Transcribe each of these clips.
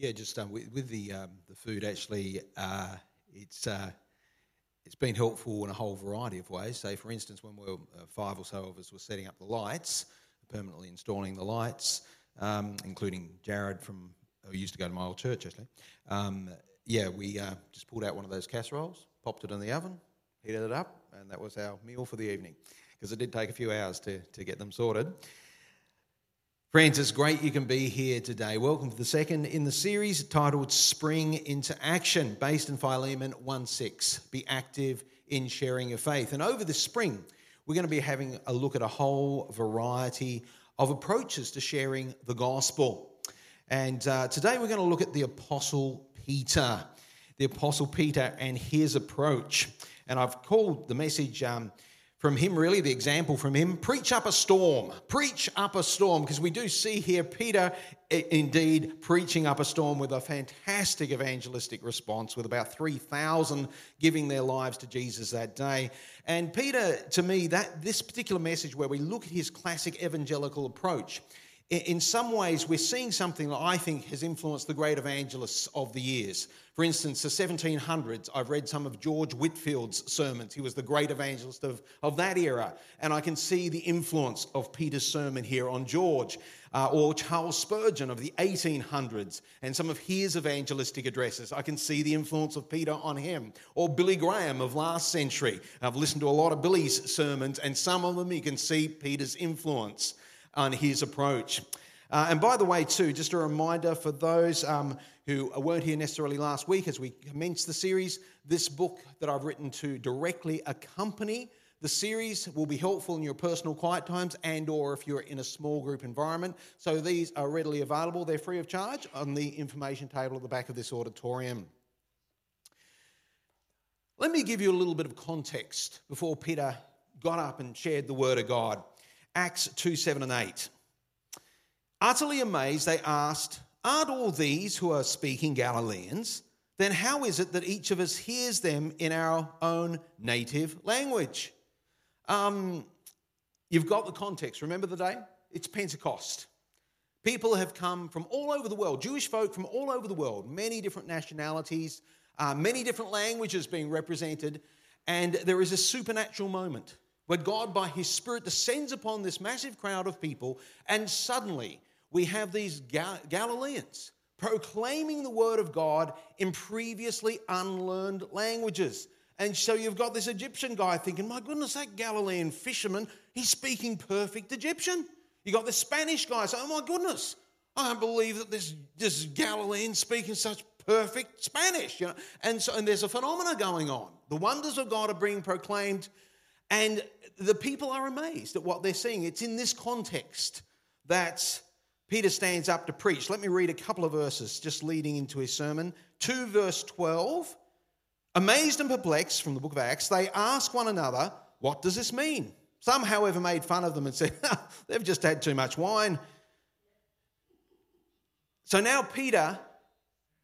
Yeah, just um, with, with the um, the food, actually, uh, it's uh, it's been helpful in a whole variety of ways. Say, for instance, when we were uh, five or so of us were setting up the lights, permanently installing the lights, um, including Jared from who used to go to my old church actually. Um, yeah, we uh, just pulled out one of those casseroles, popped it in the oven, heated it up, and that was our meal for the evening. Because it did take a few hours to, to get them sorted. Friends, it's great you can be here today. Welcome to the second in the series titled Spring into Action, based in Philemon 1 6. Be active in sharing your faith. And over the spring, we're going to be having a look at a whole variety of approaches to sharing the gospel. And uh, today we're going to look at the Apostle Peter, the Apostle Peter and his approach. And I've called the message. Um, from him, really, the example from him. Preach up a storm. Preach up a storm. Because we do see here Peter indeed preaching up a storm with a fantastic evangelistic response, with about 3,000 giving their lives to Jesus that day. And Peter, to me, that this particular message where we look at his classic evangelical approach, in some ways, we're seeing something that I think has influenced the great evangelists of the years. For instance, the 1700s, I've read some of George Whitefield's sermons. He was the great evangelist of, of that era. And I can see the influence of Peter's sermon here on George. Uh, or Charles Spurgeon of the 1800s and some of his evangelistic addresses. I can see the influence of Peter on him. Or Billy Graham of last century. I've listened to a lot of Billy's sermons, and some of them you can see Peter's influence on his approach. Uh, and by the way, too, just a reminder for those um, who weren't here necessarily last week as we commenced the series, this book that I've written to directly accompany the series will be helpful in your personal quiet times and or if you're in a small group environment. So these are readily available. They're free of charge on the information table at the back of this auditorium. Let me give you a little bit of context before Peter got up and shared the word of God. Acts 2 7 and 8. Utterly amazed, they asked, Aren't all these who are speaking Galileans? Then how is it that each of us hears them in our own native language? Um, you've got the context. Remember the day? It's Pentecost. People have come from all over the world, Jewish folk from all over the world, many different nationalities, uh, many different languages being represented, and there is a supernatural moment where God, by His Spirit, descends upon this massive crowd of people, and suddenly we have these Galileans proclaiming the Word of God in previously unlearned languages. And so you've got this Egyptian guy thinking, my goodness, that Galilean fisherman, he's speaking perfect Egyptian. You got the Spanish guy saying, oh my goodness, I don't believe that this, this Galilean speaking such perfect Spanish. You know? and, so, and there's a phenomena going on. The wonders of God are being proclaimed and the people are amazed at what they're seeing. It's in this context that Peter stands up to preach. Let me read a couple of verses just leading into his sermon. 2 verse 12. Amazed and perplexed from the book of Acts, they ask one another, What does this mean? Some, however, made fun of them and said, They've just had too much wine. So now Peter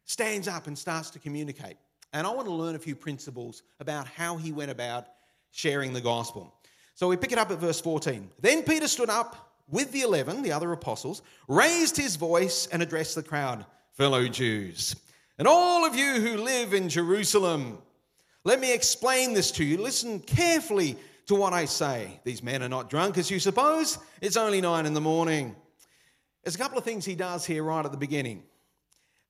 stands up and starts to communicate. And I want to learn a few principles about how he went about sharing the gospel. So we pick it up at verse 14. Then Peter stood up with the eleven, the other apostles, raised his voice and addressed the crowd Fellow Jews, and all of you who live in Jerusalem, let me explain this to you. Listen carefully to what I say. These men are not drunk, as you suppose. It's only nine in the morning. There's a couple of things he does here right at the beginning.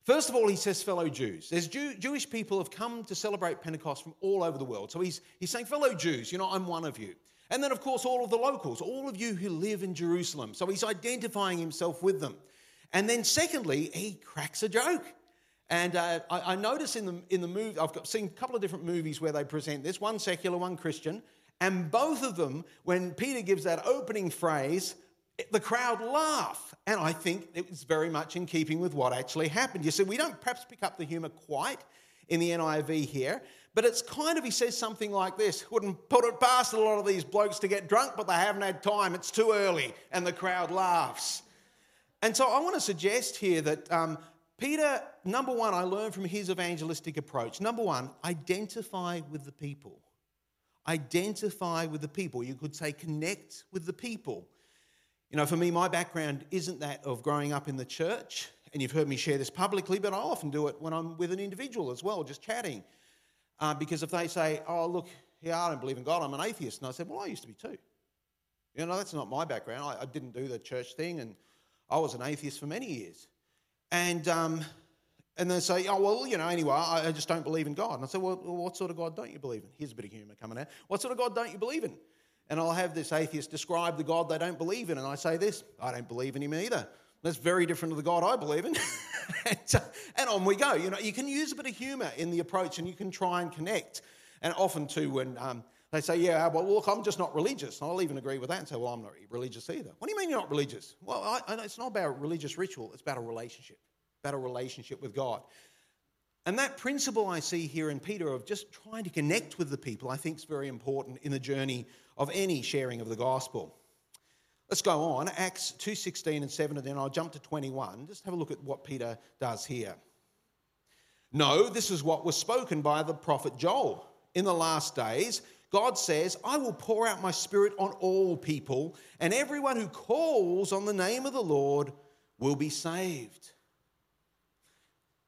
First of all, he says fellow Jews. There's Jew, Jewish people have come to celebrate Pentecost from all over the world. So he's, he's saying, fellow Jews, you know, I'm one of you. And then, of course, all of the locals, all of you who live in Jerusalem. So he's identifying himself with them. And then, secondly, he cracks a joke. And uh, I, I, notice in the, in the movie, I've got, seen a couple of different movies where they present this one secular, one Christian. And both of them, when Peter gives that opening phrase, the crowd laugh. And I think it was very much in keeping with what actually happened. You see, we don't perhaps pick up the humour quite in the NIV here, but it's kind of, he says something like this Wouldn't put it past a lot of these blokes to get drunk, but they haven't had time. It's too early. And the crowd laughs. And so I want to suggest here that um, Peter, number one, I learned from his evangelistic approach. Number one, identify with the people. Identify with the people. You could say connect with the people. You know, for me, my background isn't that of growing up in the church. and you've heard me share this publicly, but I often do it when I'm with an individual as well, just chatting. Uh, because if they say, oh, look, yeah, I don't believe in God, I'm an atheist. And I said, well, I used to be too. You know, that's not my background. I, I didn't do the church thing, and I was an atheist for many years. And, um, and they say, oh, well, you know, anyway, I, I just don't believe in God. And I said, well, what sort of God don't you believe in? Here's a bit of humour coming out. What sort of God don't you believe in? And I'll have this atheist describe the God they don't believe in. And I say this, I don't believe in him either. That's very different to the God I believe in. and, uh, and on we go. You know, you can use a bit of humour in the approach and you can try and connect. And often, too, when um, they say, yeah, well, look, I'm just not religious. I'll even agree with that and say, well, I'm not religious either. What do you mean you're not religious? Well, I, I, it's not about religious ritual, it's about a relationship, about a relationship with God. And that principle I see here in Peter of just trying to connect with the people, I think is very important in the journey of any sharing of the gospel. Let's go on, Acts 2.16 and 7, and then I'll jump to 21. Just have a look at what Peter does here. No, this is what was spoken by the prophet Joel. In the last days, God says, I will pour out my spirit on all people, and everyone who calls on the name of the Lord will be saved.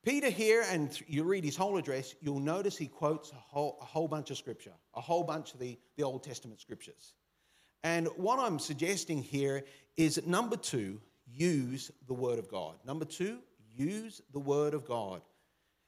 Peter here, and you read his whole address, you'll notice he quotes a whole, a whole bunch of scripture, a whole bunch of the, the Old Testament scriptures. And what I'm suggesting here is number two, use the Word of God. Number two, use the Word of God.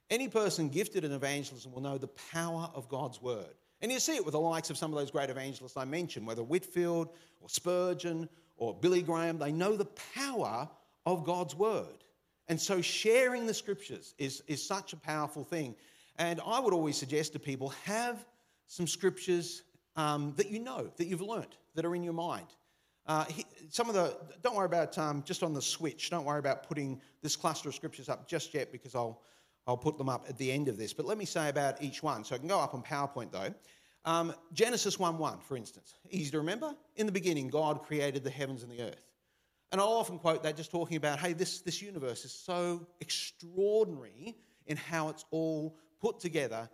Any person gifted in evangelism will know the power of God's Word. And you see it with the likes of some of those great evangelists I mentioned, whether Whitefield or Spurgeon or Billy Graham, they know the power of God's word. And so sharing the scriptures is, is such a powerful thing. And I would always suggest to people have some scriptures um, that you know, that you've learnt, that are in your mind. Uh, some of the, don't worry about um, just on the switch, don't worry about putting this cluster of scriptures up just yet because I'll, I'll put them up at the end of this. But let me say about each one. So I can go up on PowerPoint though. Um, Genesis 1 1, for instance. Easy to remember. In the beginning, God created the heavens and the earth. And I'll often quote that just talking about, hey, this, this universe is so extraordinary in how it's all put together.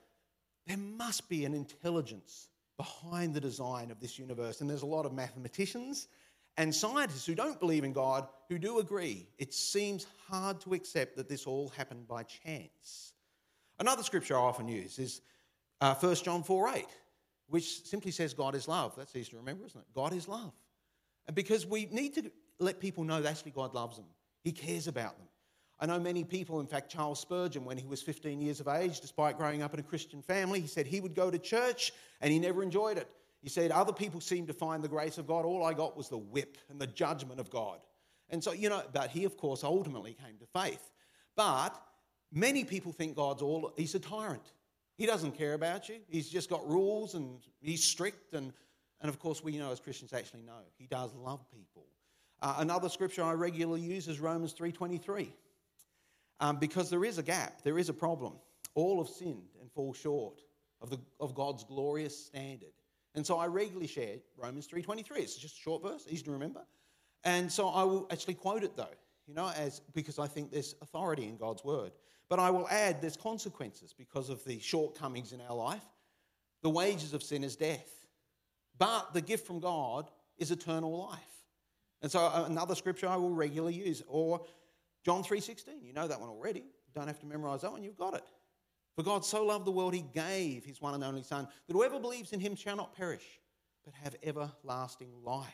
There must be an intelligence behind the design of this universe. And there's a lot of mathematicians and scientists who don't believe in God who do agree. It seems hard to accept that this all happened by chance. Another scripture I often use is uh, 1 John 4 8, which simply says God is love. That's easy to remember, isn't it? God is love. And because we need to let people know that actually God loves them, He cares about them. I know many people, in fact, Charles Spurgeon, when he was 15 years of age, despite growing up in a Christian family, he said he would go to church and he never enjoyed it. He said, Other people seemed to find the grace of God. All I got was the whip and the judgment of God. And so, you know, but he, of course, ultimately came to faith. But many people think God's all, he's a tyrant. He doesn't care about you. He's just got rules and he's strict. And, and of course, we know as Christians actually know he does love people. Uh, another scripture I regularly use is Romans 3.23. Um, because there is a gap, there is a problem. All have sinned and fall short of, the, of God's glorious standard. And so I regularly share Romans 3.23. It's just a short verse, easy to remember. And so I will actually quote it though, you know, as because I think there's authority in God's word. But I will add there's consequences because of the shortcomings in our life. The wages of sin is death, but the gift from God is eternal life. And so uh, another scripture I will regularly use, or John 3:16. You know that one already. You don't have to memorize that one, you've got it. For God so loved the world, he gave his one and only Son, that whoever believes in him shall not perish, but have everlasting life.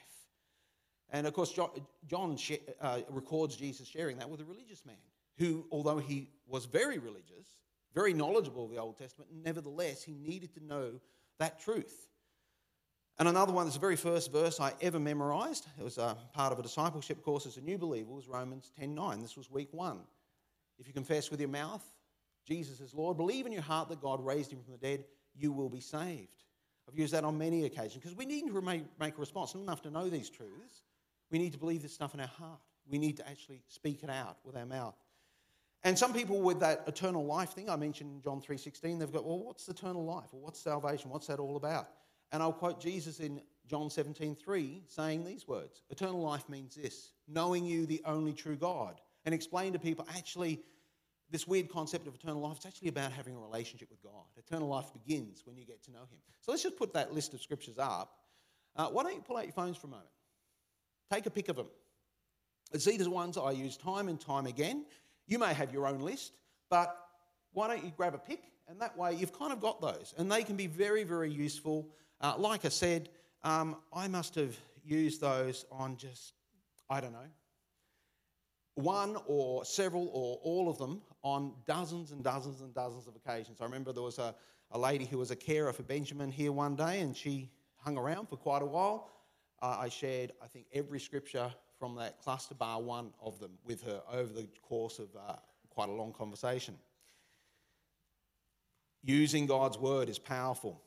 And of course, John uh, records Jesus sharing that with a religious man who, although he was very religious, very knowledgeable of the Old Testament, nevertheless, he needed to know that truth. And another one, that's the very first verse I ever memorized. It was a part of a discipleship course as a new believer, was Romans 10.9. This was week one. If you confess with your mouth Jesus is Lord, believe in your heart that God raised him from the dead, you will be saved. I've used that on many occasions because we need to make a response. Not enough to know these truths. We need to believe this stuff in our heart. We need to actually speak it out with our mouth. And some people with that eternal life thing, I mentioned in John 3.16, they've got, well, what's eternal life? Or what's salvation? What's that all about? And I'll quote Jesus in John 17.3 saying these words. Eternal life means this, knowing you the only true God. And explain to people, actually, this weird concept of eternal life, it's actually about having a relationship with God. Eternal life begins when you get to know Him. So let's just put that list of scriptures up. Uh, why don't you pull out your phones for a moment? Take a pic of them. These ones I use time and time again. You may have your own list, but why don't you grab a pick? And that way you've kind of got those. And they can be very, very useful. Uh, like I said, um, I must have used those on just, I don't know, one or several or all of them on dozens and dozens and dozens of occasions. I remember there was a, a lady who was a carer for Benjamin here one day and she hung around for quite a while. Uh, I shared, I think, every scripture from that cluster bar one of them with her over the course of uh, quite a long conversation. Using God's word is powerful.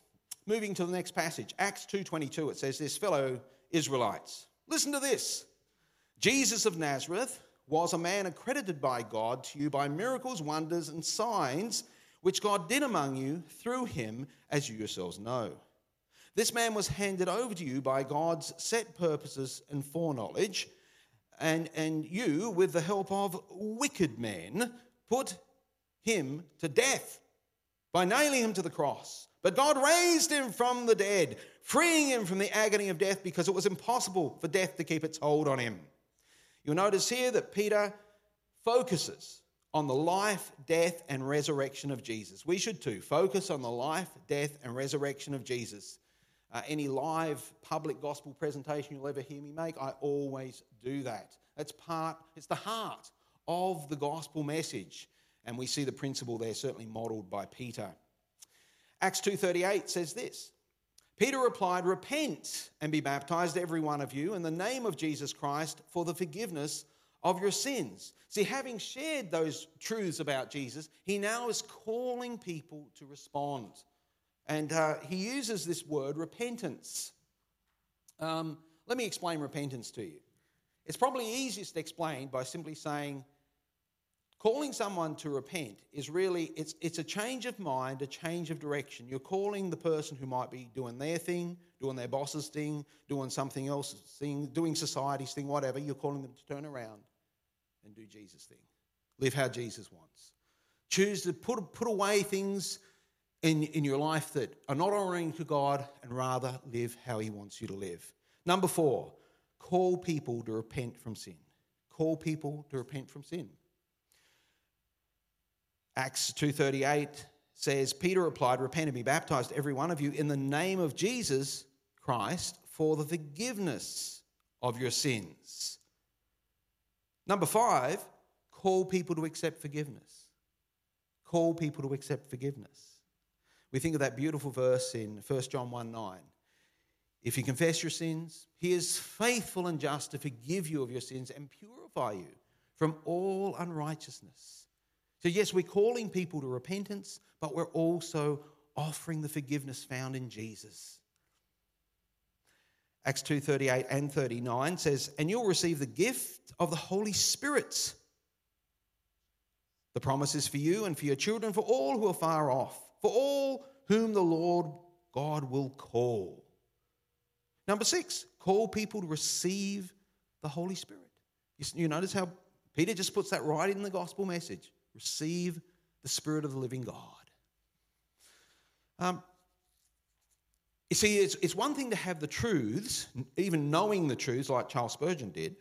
Moving to the next passage, Acts 2:22, it says this, fellow Israelites, listen to this. Jesus of Nazareth was a man accredited by God to you by miracles, wonders, and signs which God did among you through him, as you yourselves know. This man was handed over to you by God's set purposes and foreknowledge, and, and you, with the help of wicked men, put him to death by nailing him to the cross. But God raised him from the dead, freeing him from the agony of death because it was impossible for death to keep its hold on him. You'll notice here that Peter focuses on the life, death, and resurrection of Jesus. We should too focus on the life, death, and resurrection of Jesus. Uh, any live public gospel presentation you'll ever hear me make, I always do that. That's part, it's the heart of the gospel message. And we see the principle there certainly modeled by Peter. Acts 2:38 says this. Peter replied, Repent and be baptized, every one of you, in the name of Jesus Christ for the forgiveness of your sins. See, having shared those truths about Jesus, he now is calling people to respond. And uh, he uses this word, repentance. Um, let me explain repentance to you. It's probably easiest explained by simply saying, Calling someone to repent is really it's it's a change of mind, a change of direction. You're calling the person who might be doing their thing, doing their boss's thing, doing something else, thing, doing society's thing, whatever. You're calling them to turn around and do Jesus' thing. Live how Jesus wants. Choose to put put away things in, in your life that are not honoring to God and rather live how He wants you to live. Number four, call people to repent from sin. Call people to repent from sin. Acts 2:38 says Peter replied, "Repent and be baptized every one of you in the name of Jesus Christ for the forgiveness of your sins." Number 5, call people to accept forgiveness. Call people to accept forgiveness. We think of that beautiful verse in 1 John 1 9. If you confess your sins, he is faithful and just to forgive you of your sins and purify you from all unrighteousness. So, yes, we're calling people to repentance, but we're also offering the forgiveness found in Jesus. Acts 2:38 and 39 says, "And you'll receive the gift of the Holy Spirit. The promise is for you and for your children, for all who are far off, for all whom the Lord God will call." Number 6, call people to receive the Holy Spirit. You notice how Peter just puts that right in the gospel message. Receive the Spirit of the living God. Um, you see, it's, it's one thing to have the truths, even knowing the truths like Charles Spurgeon did,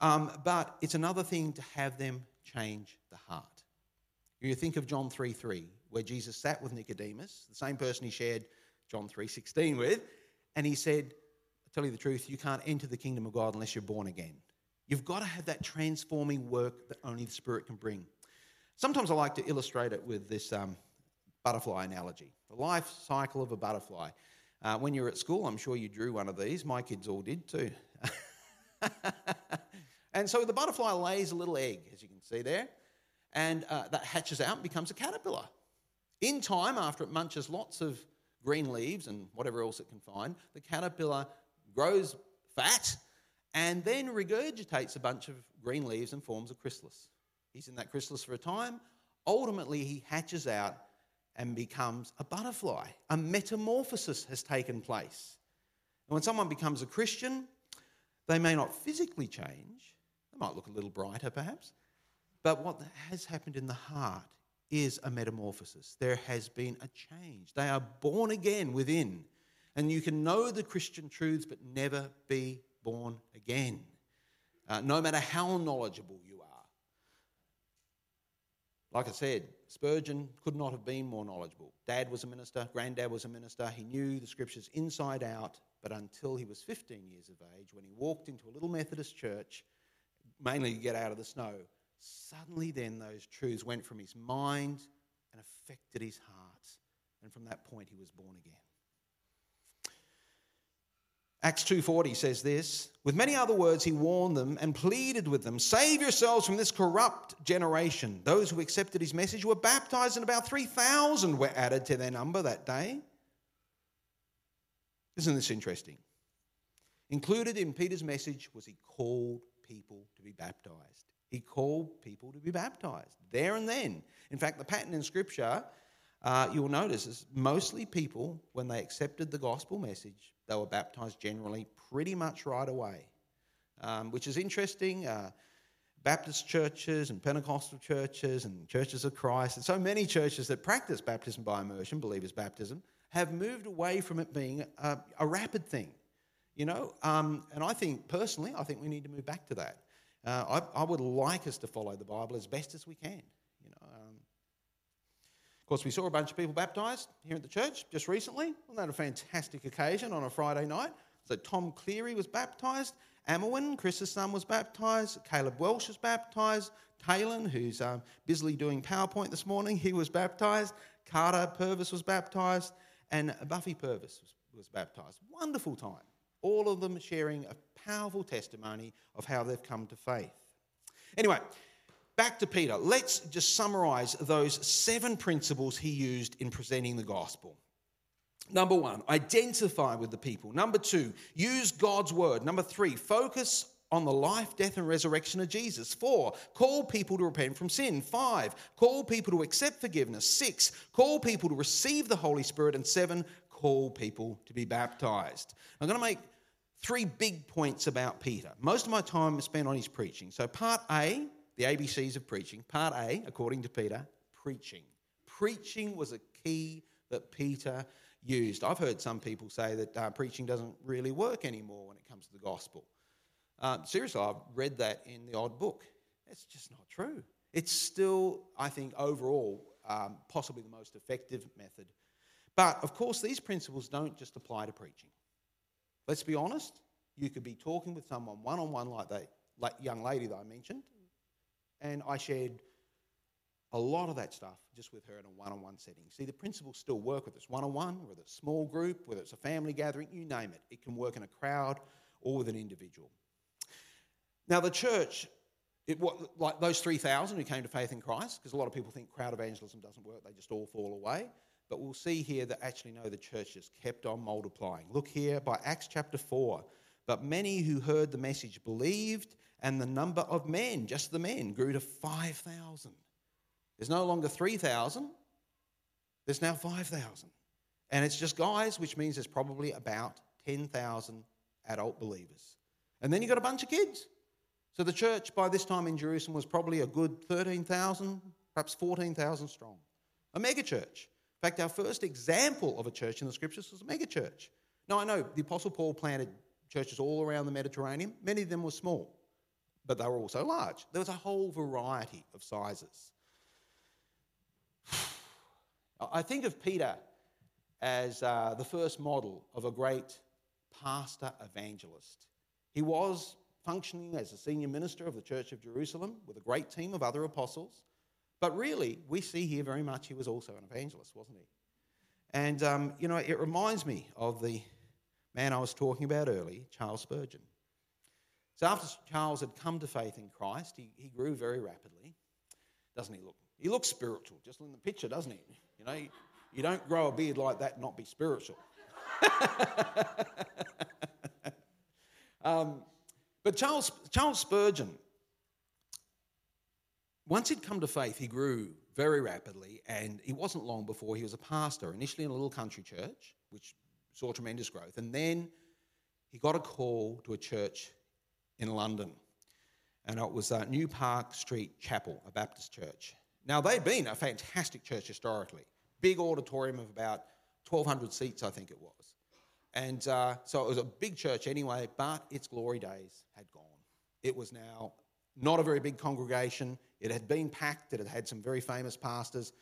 um, but it's another thing to have them change the heart. You think of John 3 3, where Jesus sat with Nicodemus, the same person he shared John 3 16 with, and he said, I tell you the truth, you can't enter the kingdom of God unless you're born again. You've got to have that transforming work that only the Spirit can bring. Sometimes I like to illustrate it with this um, butterfly analogy the life cycle of a butterfly. Uh, when you're at school, I'm sure you drew one of these. My kids all did too. and so the butterfly lays a little egg, as you can see there, and uh, that hatches out and becomes a caterpillar. In time, after it munches lots of green leaves and whatever else it can find, the caterpillar grows fat and then regurgitates a bunch of green leaves and forms a chrysalis. He's in that chrysalis for a time. Ultimately, he hatches out and becomes a butterfly. A metamorphosis has taken place. And when someone becomes a Christian, they may not physically change, they might look a little brighter perhaps, but what has happened in the heart is a metamorphosis. There has been a change. They are born again within. And you can know the Christian truths but never be born again, uh, no matter how knowledgeable you Like I said, Spurgeon could not have been more knowledgeable. Dad was a minister, granddad was a minister. He knew the scriptures inside out, but until he was 15 years of age, when he walked into a little Methodist church, mainly to get out of the snow, suddenly then those truths went from his mind and affected his heart. And from that point, he was born again. Acts 2:40 says this, with many other words he warned them and pleaded with them, save yourselves from this corrupt generation. Those who accepted his message were baptized and about 3000 were added to their number that day. Isn't this interesting? Included in Peter's message was he called people to be baptized. He called people to be baptized there and then. In fact, the pattern in Scripture, uh, you'll notice, is mostly people, when they accepted the gospel message, they were baptized generally pretty much right away, um, which is interesting. Uh, Baptist churches and Pentecostal churches and churches of Christ, and so many churches that practice baptism by immersion, believers' baptism, have moved away from it being a, a rapid thing. You know, um, and I think personally, I think we need to move back to that. Uh, I, I, would like us to follow the Bible as best as we can. You know, um, of course, we saw a bunch of people baptized here at the church just recently. Wasn't that a fantastic occasion on a Friday night? So Tom Cleary was baptized. Ammerwin, Chris's son, was baptized. Caleb Welsh was baptized. Talon, who's um, busily doing PowerPoint this morning, he was baptized. Carter Purvis was baptized. And Buffy Purvis was, was baptized. Wonderful time. All of them sharing a powerful testimony of how they've come to faith. Anyway, back to Peter. Let's just summarize those seven principles he used in presenting the gospel. Number one, identify with the people. Number two, use God's word. Number three, focus on the life, death, and resurrection of Jesus. Four, call people to repent from sin. Five, call people to accept forgiveness. Six, call people to receive the Holy Spirit. And seven, call people to be baptized. I'm going to make three big points about Peter. Most of my time is spent on his preaching. So, part A, the ABCs of preaching. Part A, according to Peter, preaching. Preaching was a key that Peter used. I've heard some people say that uh, preaching doesn't really work anymore when it comes to the gospel. Uh, seriously, I've read that in the odd book. It's just not true. It's still, I think, overall, um, possibly the most effective method. But of course, these principles don't just apply to preaching. Let's be honest, you could be talking with someone one on one, like that young lady that I mentioned, and I shared a lot of that stuff just with her in a one on one setting. See, the principles still work with us one on one, whether it's a small group, whether it's a family gathering, you name it. It can work in a crowd or with an individual. Now, the church, it, like those 3,000 who came to faith in Christ, because a lot of people think crowd evangelism doesn't work, they just all fall away. But we'll see here that actually, no, the church just kept on multiplying. Look here by Acts chapter 4. But many who heard the message believed, and the number of men, just the men, grew to 5,000. There's no longer 3,000, there's now 5,000. And it's just guys, which means there's probably about 10,000 adult believers. And then you've got a bunch of kids. So the church by this time in Jerusalem was probably a good 13,000, perhaps 14,000 strong. A mega church. In fact, our first example of a church in the scriptures was a megachurch. Now, I know the Apostle Paul planted churches all around the Mediterranean. Many of them were small, but they were also large. There was a whole variety of sizes. I think of Peter as uh, the first model of a great pastor evangelist. He was functioning as a senior minister of the Church of Jerusalem with a great team of other apostles. But really, we see here very much he was also an evangelist, wasn't he? And, um, you know, it reminds me of the man I was talking about early, Charles Spurgeon. So after Charles had come to faith in Christ, he, he grew very rapidly. Doesn't he look? He looks spiritual, just in the picture, doesn't he? You know, you, don't grow a beard like that and not be spiritual. um, but Charles, Charles Spurgeon, once he'd come to faith, he grew very rapidly, and it wasn't long before he was a pastor, initially in a little country church, which saw tremendous growth. And then he got a call to a church in London, and it was uh, New Park Street Chapel, a Baptist church. Now, they'd been a fantastic church historically, big auditorium of about 1,200 seats, I think it was. And uh, so it was a big church anyway, but its glory days had gone. It was now not a very big congregation It had been packed, it had had some very famous pastors.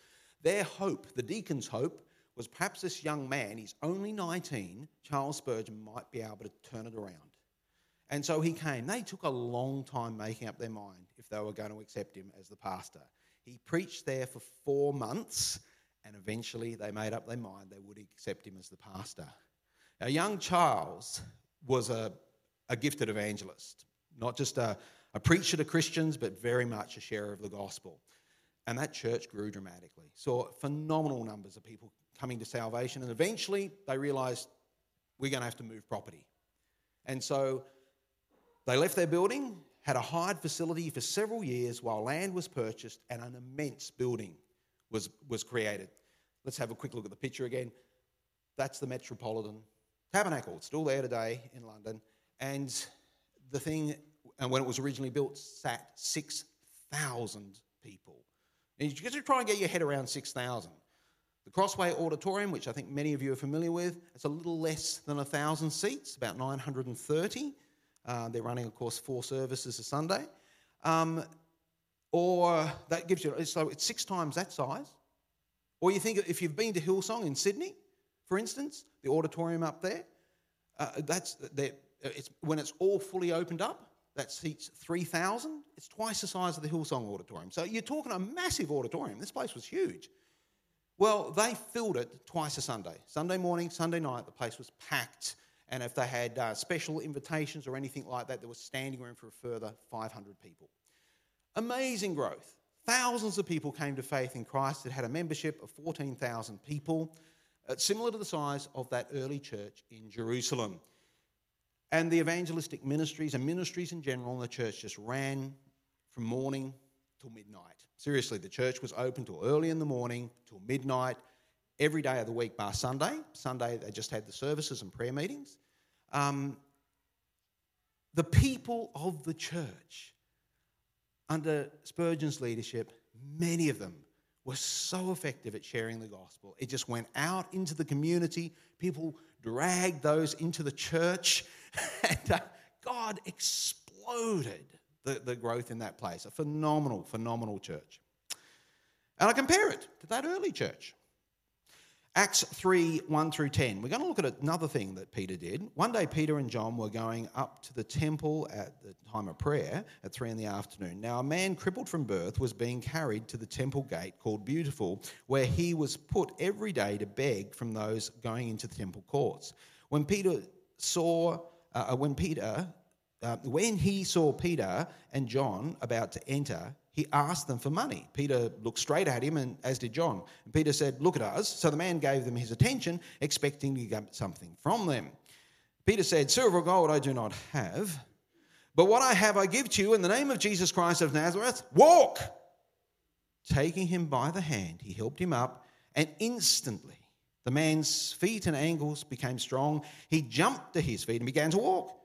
Their hope, the deacon's hope, was perhaps this young man, he's only 19, Charles Spurgeon, might be able to turn it around. And so he came. They took a long time making up their mind if they were going to accept him as the pastor. He preached there for four months, and eventually they made up their mind they would accept him as the pastor. Now, young Charles was a, a gifted evangelist, not just a, a preacher to Christians, but very much a sharer of the gospel. And that church grew dramatically. Saw phenomenal numbers of people coming to salvation. And eventually they realized we're going to have to move property. And so they left their building, had a hired facility for several years while land was purchased and an immense building was, was created. Let's have a quick look at the picture again. That's the Metropolitan Tabernacle. It's still there today in London. And the thing, and when it was originally built, sat 6,000 people. And you just try and get your head around 6,000. The Crossway Auditorium, which I think many of you are familiar with, it's a little less than 1,000 seats, about 930. Uh, they're running, of course, four services a Sunday. Um, or that gives you, so it's six times that size. Or you think if you've been to Hillsong in Sydney, for instance, the auditorium up there, uh, that's it's, when it's all fully opened up, that seats 3,000. It's twice the size of the Hillsong auditorium. So you're talking a massive auditorium. This place was huge. Well, they filled it twice a Sunday. Sunday morning, Sunday night, the place was packed. And if they had uh, special invitations or anything like that, there was standing room for a further 500 people. Amazing growth. Thousands of people came to faith in Christ. It had a membership of 14,000 people, uh, similar to the size of that early church in Jerusalem. And the evangelistic ministries and ministries in general in the church just ran from morning till midnight. Seriously, the church was open till early in the morning, till midnight, every day of the week bar Sunday. Sunday, they just had the services and prayer meetings. Um, the people of the church, under Spurgeon's leadership, many of them were so effective at sharing the gospel. It just went out into the community. People dragged those into the church, and uh, God exploded the, the growth in that place. A phenomenal, phenomenal church. And I compare it to that early church. Acts 3 1 through 10. We're going to look at another thing that Peter did. One day, Peter and John were going up to the temple at the time of prayer at 3 in the afternoon. Now, a man crippled from birth was being carried to the temple gate called Beautiful, where he was put every day to beg from those going into the temple courts. When Peter saw, uh, when Peter uh, when he saw Peter and John about to enter, he asked them for money. Peter looked straight at him, and as did John. And Peter said, Look at us. So the man gave them his attention, expecting to get something from them. Peter said, Silver or gold I do not have, but what I have I give to you in the name of Jesus Christ of Nazareth. Walk! Taking him by the hand, he helped him up, and instantly the man's feet and ankles became strong. He jumped to his feet and began to walk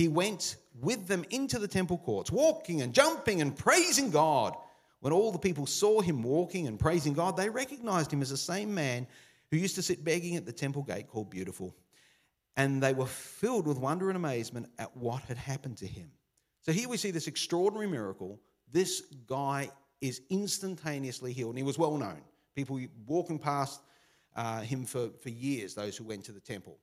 he went with them into the temple courts, walking and jumping and praising God. When all the people saw him walking and praising God, they recognized him as the same man who used to sit begging at the temple gate called Beautiful. And they were filled with wonder and amazement at what had happened to him. So here we see this extraordinary miracle. This guy is instantaneously healed, and he was well known. People walking past uh, him for, for years, those who went to the temple.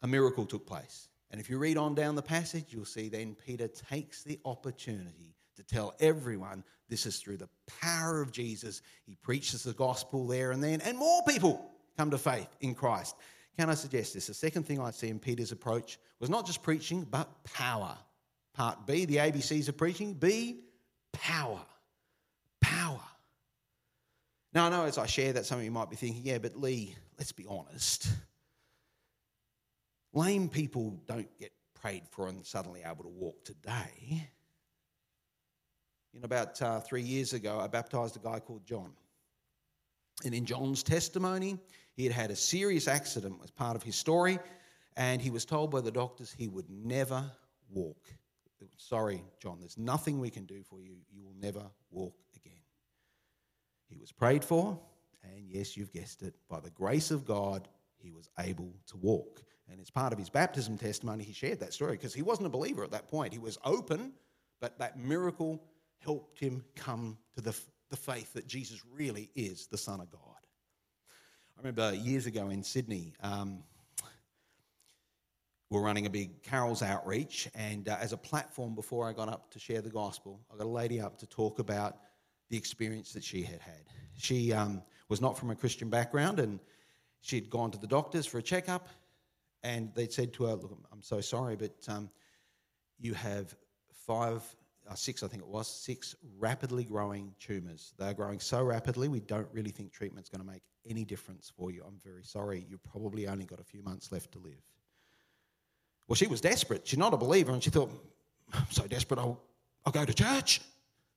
A miracle took place. And if you read on down the passage, you'll see then Peter takes the opportunity to tell everyone this is through the power of Jesus. He preaches the gospel there and then, and more people come to faith in Christ. Can I suggest this? The second thing I see in Peter's approach was not just preaching, but power. Part B, the ABCs of preaching. B, power. Power. Now, I know as I share that, some of you might be thinking, yeah, but Lee, let's be honest. Lame people don't get prayed for and suddenly able to walk today. Know, about uh, three years ago, I baptized a guy called John. And in John's testimony, he had had a serious accident as part of his story, and he was told by the doctors he would never walk. Sorry, John, there's nothing we can do for you. You will never walk again. He was prayed for, and yes, you've guessed it, by the grace of God, he was able to walk. And it's part of his baptism testimony, he shared that story because he wasn't a believer at that point. He was open, but that miracle helped him come to the, the faith that Jesus really is the Son of God. I remember years ago in Sydney, um, we we're running a big carols outreach, and uh, as a platform before I got up to share the gospel, I got a lady up to talk about the experience that she had had. She um, was not from a Christian background, and she'd gone to the doctors for a checkup, and they'd said to her, Look, I'm so sorry, but um, you have five, uh, six, I think it was, six rapidly growing tumours. They're growing so rapidly, we don't really think treatment's going to make any difference for you. I'm very sorry. You've probably only got a few months left to live. Well, she was desperate. She's not a believer, and she thought, I'm so desperate, I'll, I'll go to church.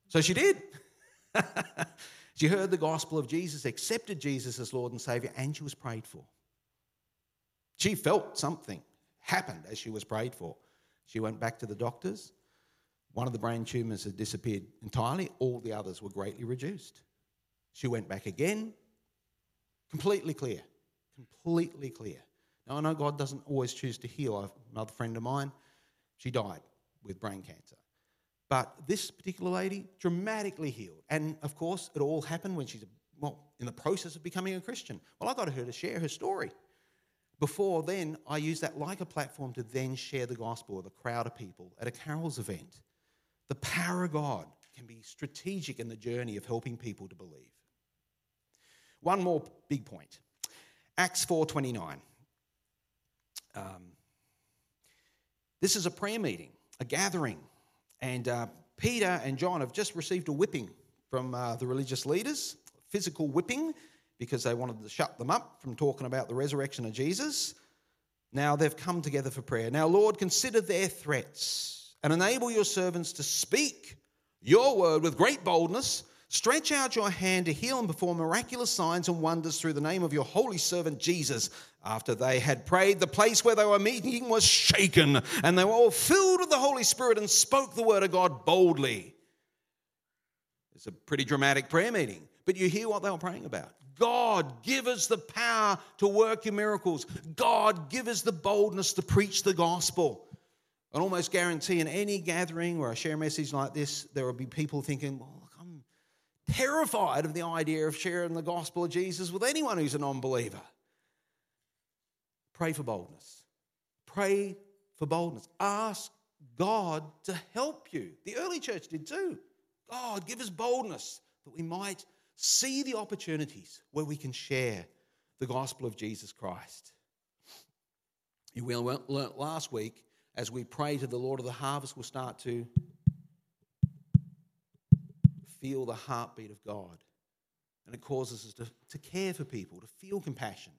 So she did. she heard the gospel of Jesus, accepted Jesus as Lord and Savior, and she was prayed for. She felt something happened as she was prayed for. She went back to the doctors. One of the brain tumours had disappeared entirely, all the others were greatly reduced. She went back again, completely clear. Completely clear. Now, I know God doesn't always choose to heal. Another friend of mine, she died with brain cancer. But this particular lady dramatically healed. And of course, it all happened when she's, well, in the process of becoming a Christian. Well, I got her to share her story. Before then, I used that like a platform to then share the gospel with a crowd of people at a carols event. The power of God can be strategic in the journey of helping people to believe. One more big point. Acts 4:29. Um, this is a prayer meeting, a gathering, and uh, Peter and John have just received a whipping from uh, the religious leaders, physical whipping because they wanted to shut them up from talking about the resurrection of Jesus. Now they've come together for prayer. Now, Lord, consider their threats and enable your servants to speak your word with great boldness. Stretch out your hand to heal and perform miraculous signs and wonders through the name of your holy servant Jesus. After they had prayed, the place where they were meeting was shaken, and they were all filled with the Holy Spirit and spoke the word of God boldly. It's a pretty dramatic prayer meeting, but you hear what they were praying about. God, give us the power to work your miracles. God, give us the boldness to preach the gospel. I almost guarantee in any gathering where I share a message like this, there will be people thinking, well, look, I'm terrified of the idea of sharing the gospel of Jesus with anyone who's a non believer. Pray for boldness. Pray for boldness. Ask God to help you. The early church did too. God, give us boldness that we might see the opportunities where we can share the gospel of Jesus Christ. You will learn last week as we pray to the Lord of the harvest, we'll start to feel the heartbeat of God. And it causes us to, to care for people, to feel compassion.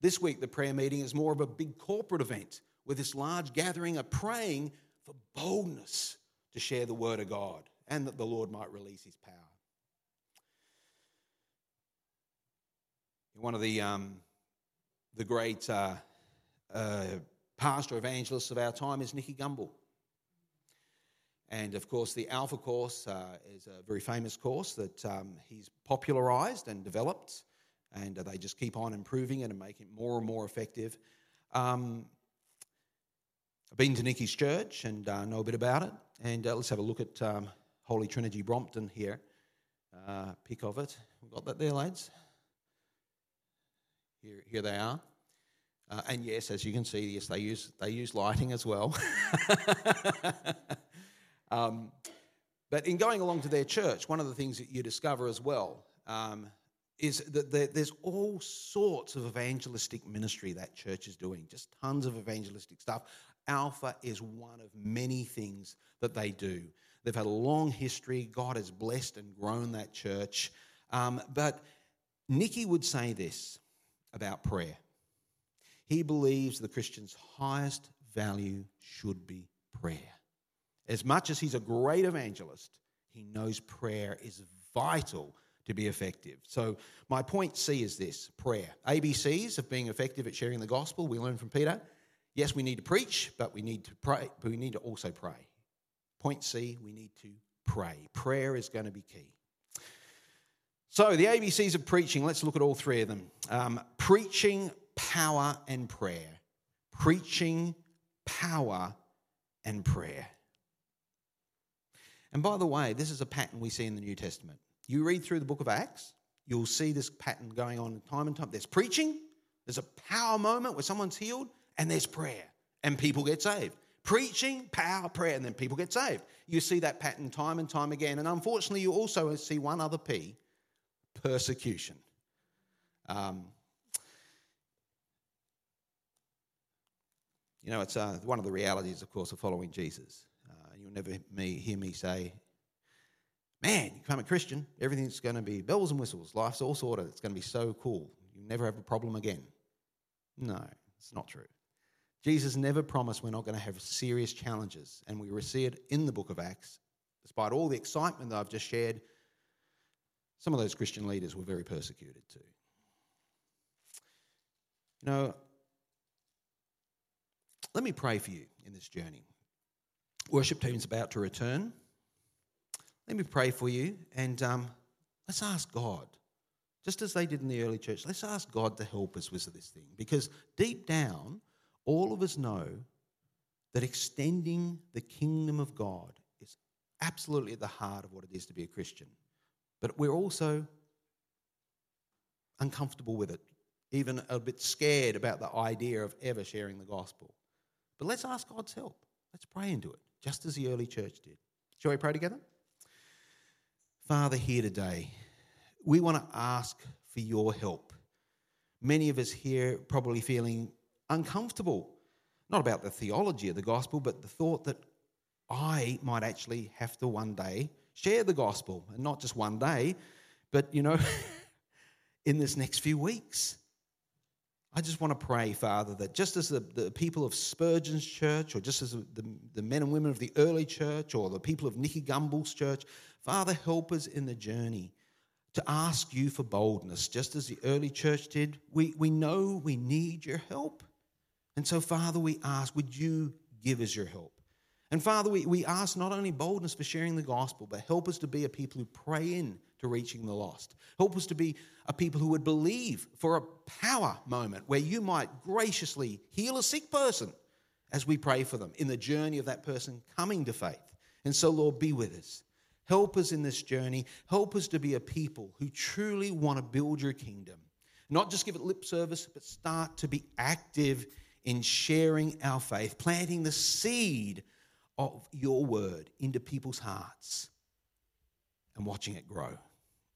This week, the prayer meeting is more of a big corporate event with this large gathering of praying for boldness to share the word of God and that the Lord might release his power. One of the, um, the great uh, uh, pastor evangelists of our time is Nicky Gumbel. And of course, the Alpha course uh, is a very famous course that um, he's popularized and developed, and they just keep on improving it and making it more and more effective. Um, I've been to Nicky's church and uh, know a bit about it. And uh, let's have a look at um, Holy Trinity Brompton here. Uh, pick of it. We've got that there, lads. Here, here they are. Uh, and yes, as you can see, yes, they use, they use lighting as well. um, but in going along to their church, one of the things that you discover as well um, is that there's all sorts of evangelistic ministry that church is doing, just tons of evangelistic stuff. Alpha is one of many things that they do. They've had a long history. God has blessed and grown that church. Um, but Nicky would say this about prayer. He believes the Christian's highest value should be prayer. As much as he's a great evangelist, he knows prayer is vital to be effective. So, my point C is this prayer. ABCs of being effective at sharing the gospel, we learn from Peter. Yes, we need to preach, but we need to pray, but we need to also pray. Point C, we need to pray. Prayer is going to be key. So, the ABCs of preaching, let's look at all three of them. Um, preaching, power, and prayer. Preaching, power, and prayer. And by the way, this is a pattern we see in the New Testament. You read through the book of Acts, you'll see this pattern going on time and time. There's preaching, there's a power moment where someone's healed, and there's prayer, and people get saved. Preaching, power, prayer, and then people get saved. You see that pattern time and time again. And unfortunately, you also see one other P persecution. Um, you know, it's uh, one of the realities, of course, of following Jesus. Uh, you'll never me, hear me say, man, you become a Christian, everything's going to be bells and whistles, life's all sorted, it's going to be so cool. You never have a problem again. No, it's not true. Jesus never promised we're not going to have serious challenges, and we see it in the book of Acts. Despite all the excitement that I've just shared, some of those Christian leaders were very persecuted too. You know, let me pray for you in this journey. Worship team's about to return. Let me pray for you and um, let's ask God, just as they did in the early church, let's ask God to help us with this thing because deep down, all of us know that extending the kingdom of God is absolutely at the heart of what it is to be a Christian. But we're also uncomfortable with it, even a bit scared about the idea of ever sharing the gospel. But let's ask God's help. Let's pray into it, just as the early church did. Shall we pray together? Father, here today, we want to ask for your help. Many of us here probably feeling uncomfortable, not about the theology of the gospel, but the thought that I might actually have to one day share the gospel, and not just one day, but you know, in this next few weeks. I just want to pray, Father, that just as the, the people of Spurgeon's church, or just as the, the men and women of the early church, or the people of Nicky Gumbel's church, Father, help us in the journey to ask you for boldness, just as the early church did. We, we know we need your help. And so, Father, we ask, would you give us your help? And Father, we, we ask not only boldness for sharing the gospel, but help us to be a people who pray in to reaching the lost. Help us to be a people who would believe for a power moment where you might graciously heal a sick person as we pray for them in the journey of that person coming to faith. And so, Lord, be with us. Help us in this journey. Help us to be a people who truly want to build your kingdom. Not just give it lip service, but start to be active in sharing our faith, planting the seed of your word into people's hearts and watching it grow.